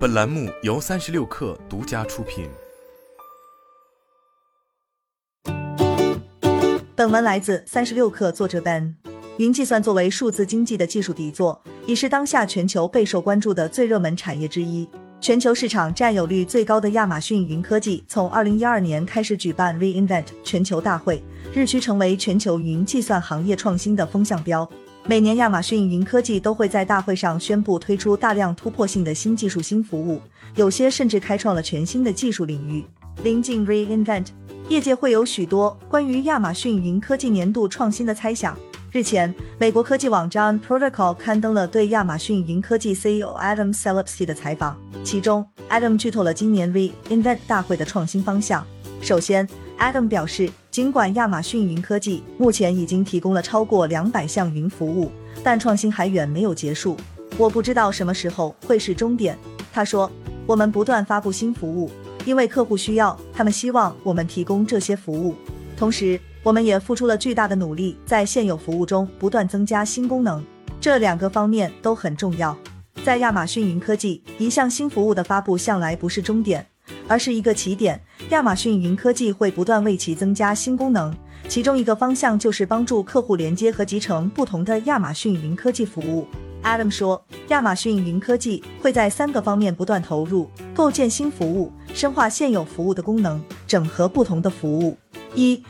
本栏目由三十六氪独家出品。本文来自三十六氪，作者 Ben。云计算作为数字经济的技术底座，已是当下全球备受关注的最热门产业之一。全球市场占有率最高的亚马逊云科技，从二零一二年开始举办 reInvent 全球大会，日趋成为全球云计算行业创新的风向标。每年，亚马逊云科技都会在大会上宣布推出大量突破性的新技术、新服务，有些甚至开创了全新的技术领域。临近 reInvent，业界会有许多关于亚马逊云科技年度创新的猜想。日前，美国科技网站 Protocol 刊登了对亚马逊云科技 CEO Adam s e l i p s y 的采访，其中 Adam 剧透了今年 reInvent 大会的创新方向。首先，Adam 表示。尽管亚马逊云科技目前已经提供了超过两百项云服务，但创新还远没有结束。我不知道什么时候会是终点。他说：“我们不断发布新服务，因为客户需要，他们希望我们提供这些服务。同时，我们也付出了巨大的努力，在现有服务中不断增加新功能。这两个方面都很重要。在亚马逊云科技，一项新服务的发布向来不是终点。”而是一个起点。亚马逊云科技会不断为其增加新功能，其中一个方向就是帮助客户连接和集成不同的亚马逊云科技服务。Adam 说，亚马逊云科技会在三个方面不断投入：构建新服务、深化现有服务的功能、整合不同的服务。一、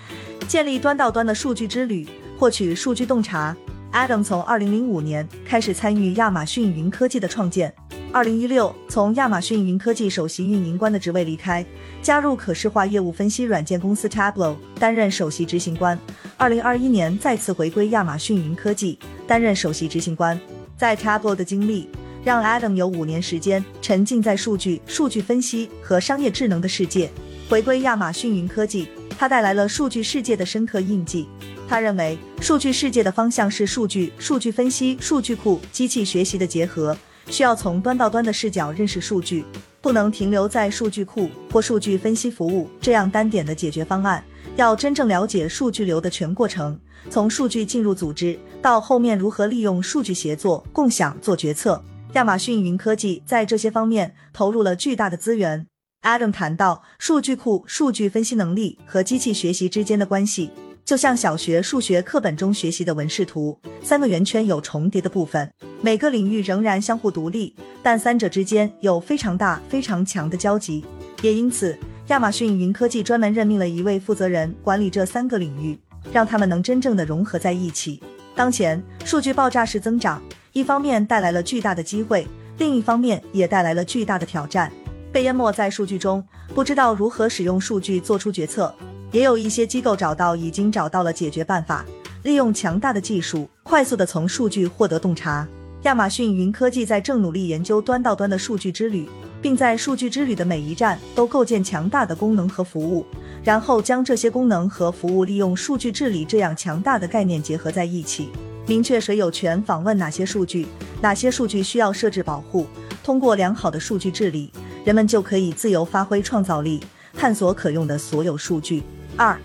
建立端到端的数据之旅，获取数据洞察。Adam 从2005年开始参与亚马逊云科技的创建。二零一六，从亚马逊云科技首席运营官的职位离开，加入可视化业务分析软件公司 Tableau，担任首席执行官。二零二一年再次回归亚马逊云科技，担任首席执行官。在 Tableau 的经历，让 Adam 有五年时间沉浸在数据、数据分析和商业智能的世界。回归亚马逊云科技，他带来了数据世界的深刻印记。他认为，数据世界的方向是数据、数据分析、数据库、机器学习的结合。需要从端到端的视角认识数据，不能停留在数据库或数据分析服务这样单点的解决方案。要真正了解数据流的全过程，从数据进入组织到后面如何利用数据协作共享做决策。亚马逊云科技在这些方面投入了巨大的资源。Adam 谈到数据库、数据分析能力和机器学习之间的关系。就像小学数学课本中学习的纹视图，三个圆圈有重叠的部分，每个领域仍然相互独立，但三者之间有非常大、非常强的交集。也因此，亚马逊云科技专门任命了一位负责人管理这三个领域，让他们能真正的融合在一起。当前，数据爆炸式增长，一方面带来了巨大的机会，另一方面也带来了巨大的挑战。被淹没在数据中，不知道如何使用数据做出决策。也有一些机构找到，已经找到了解决办法，利用强大的技术，快速的从数据获得洞察。亚马逊云科技在正努力研究端到端的数据之旅，并在数据之旅的每一站都构建强大的功能和服务，然后将这些功能和服务利用数据治理这样强大的概念结合在一起。明确谁有权访问哪些数据，哪些数据需要设置保护。通过良好的数据治理，人们就可以自由发挥创造力，探索可用的所有数据。二，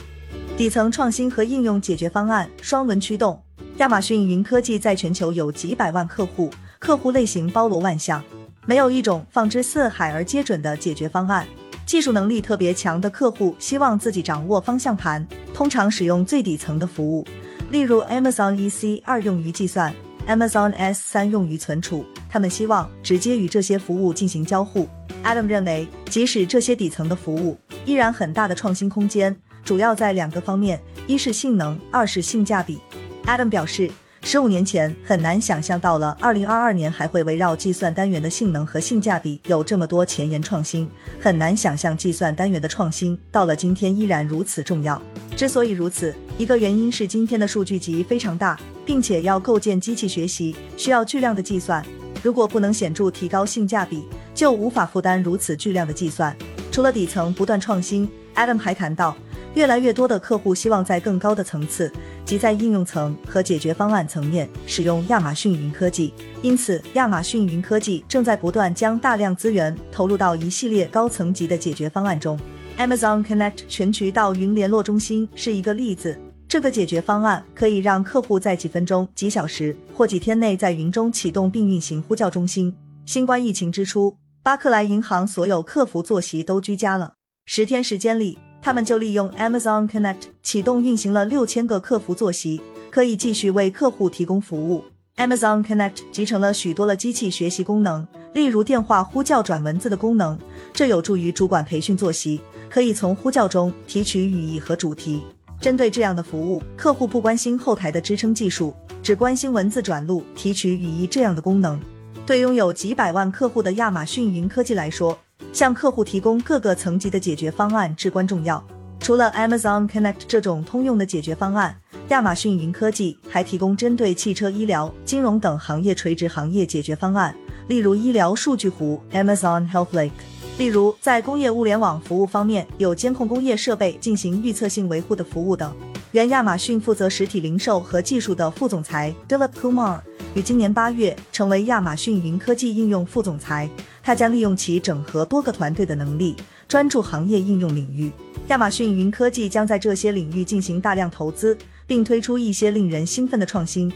底层创新和应用解决方案双轮驱动。亚马逊云科技在全球有几百万客户，客户类型包罗万象，没有一种放之四海而皆准的解决方案。技术能力特别强的客户希望自己掌握方向盘，通常使用最底层的服务，例如 Amazon EC 二用于计算，Amazon S 三用于存储。他们希望直接与这些服务进行交互。Adam 认为，即使这些底层的服务，依然很大的创新空间。主要在两个方面，一是性能，二是性价比。Adam 表示，十五年前很难想象到了二零二二年还会围绕计算单元的性能和性价比有这么多前沿创新，很难想象计算单元的创新到了今天依然如此重要。之所以如此，一个原因是今天的数据集非常大，并且要构建机器学习需要巨量的计算，如果不能显著提高性价比，就无法负担如此巨量的计算。除了底层不断创新，Adam 还谈到。越来越多的客户希望在更高的层次，即在应用层和解决方案层面使用亚马逊云科技。因此，亚马逊云科技正在不断将大量资源投入到一系列高层级的解决方案中。Amazon Connect 全渠道云联络中心是一个例子。这个解决方案可以让客户在几分钟、几小时或几天内在云中启动并运行呼叫中心。新冠疫情之初。巴克莱银行所有客服坐席都居家了。十天时间里，他们就利用 Amazon Connect 启动运行了六千个客服坐席，可以继续为客户提供服务。Amazon Connect 集成了许多的机器学习功能，例如电话呼叫转文字的功能，这有助于主管培训坐席，可以从呼叫中提取语义和主题。针对这样的服务，客户不关心后台的支撑技术，只关心文字转录、提取语义这样的功能。对拥有几百万客户的亚马逊云科技来说，向客户提供各个层级的解决方案至关重要。除了 Amazon Connect 这种通用的解决方案，亚马逊云科技还提供针对汽车、医疗、金融等行业垂直行业解决方案，例如医疗数据湖 Amazon Health Lake。例如，在工业物联网服务方面，有监控工业设备进行预测性维护的服务等。原亚马逊负责实体零售和技术的副总裁 Dilip Kumar 于今年八月成为亚马逊云科技应用副总裁。他将利用其整合多个团队的能力，专注行业应用领域。亚马逊云科技将在这些领域进行大量投资。并推出一些令人兴奋的创新。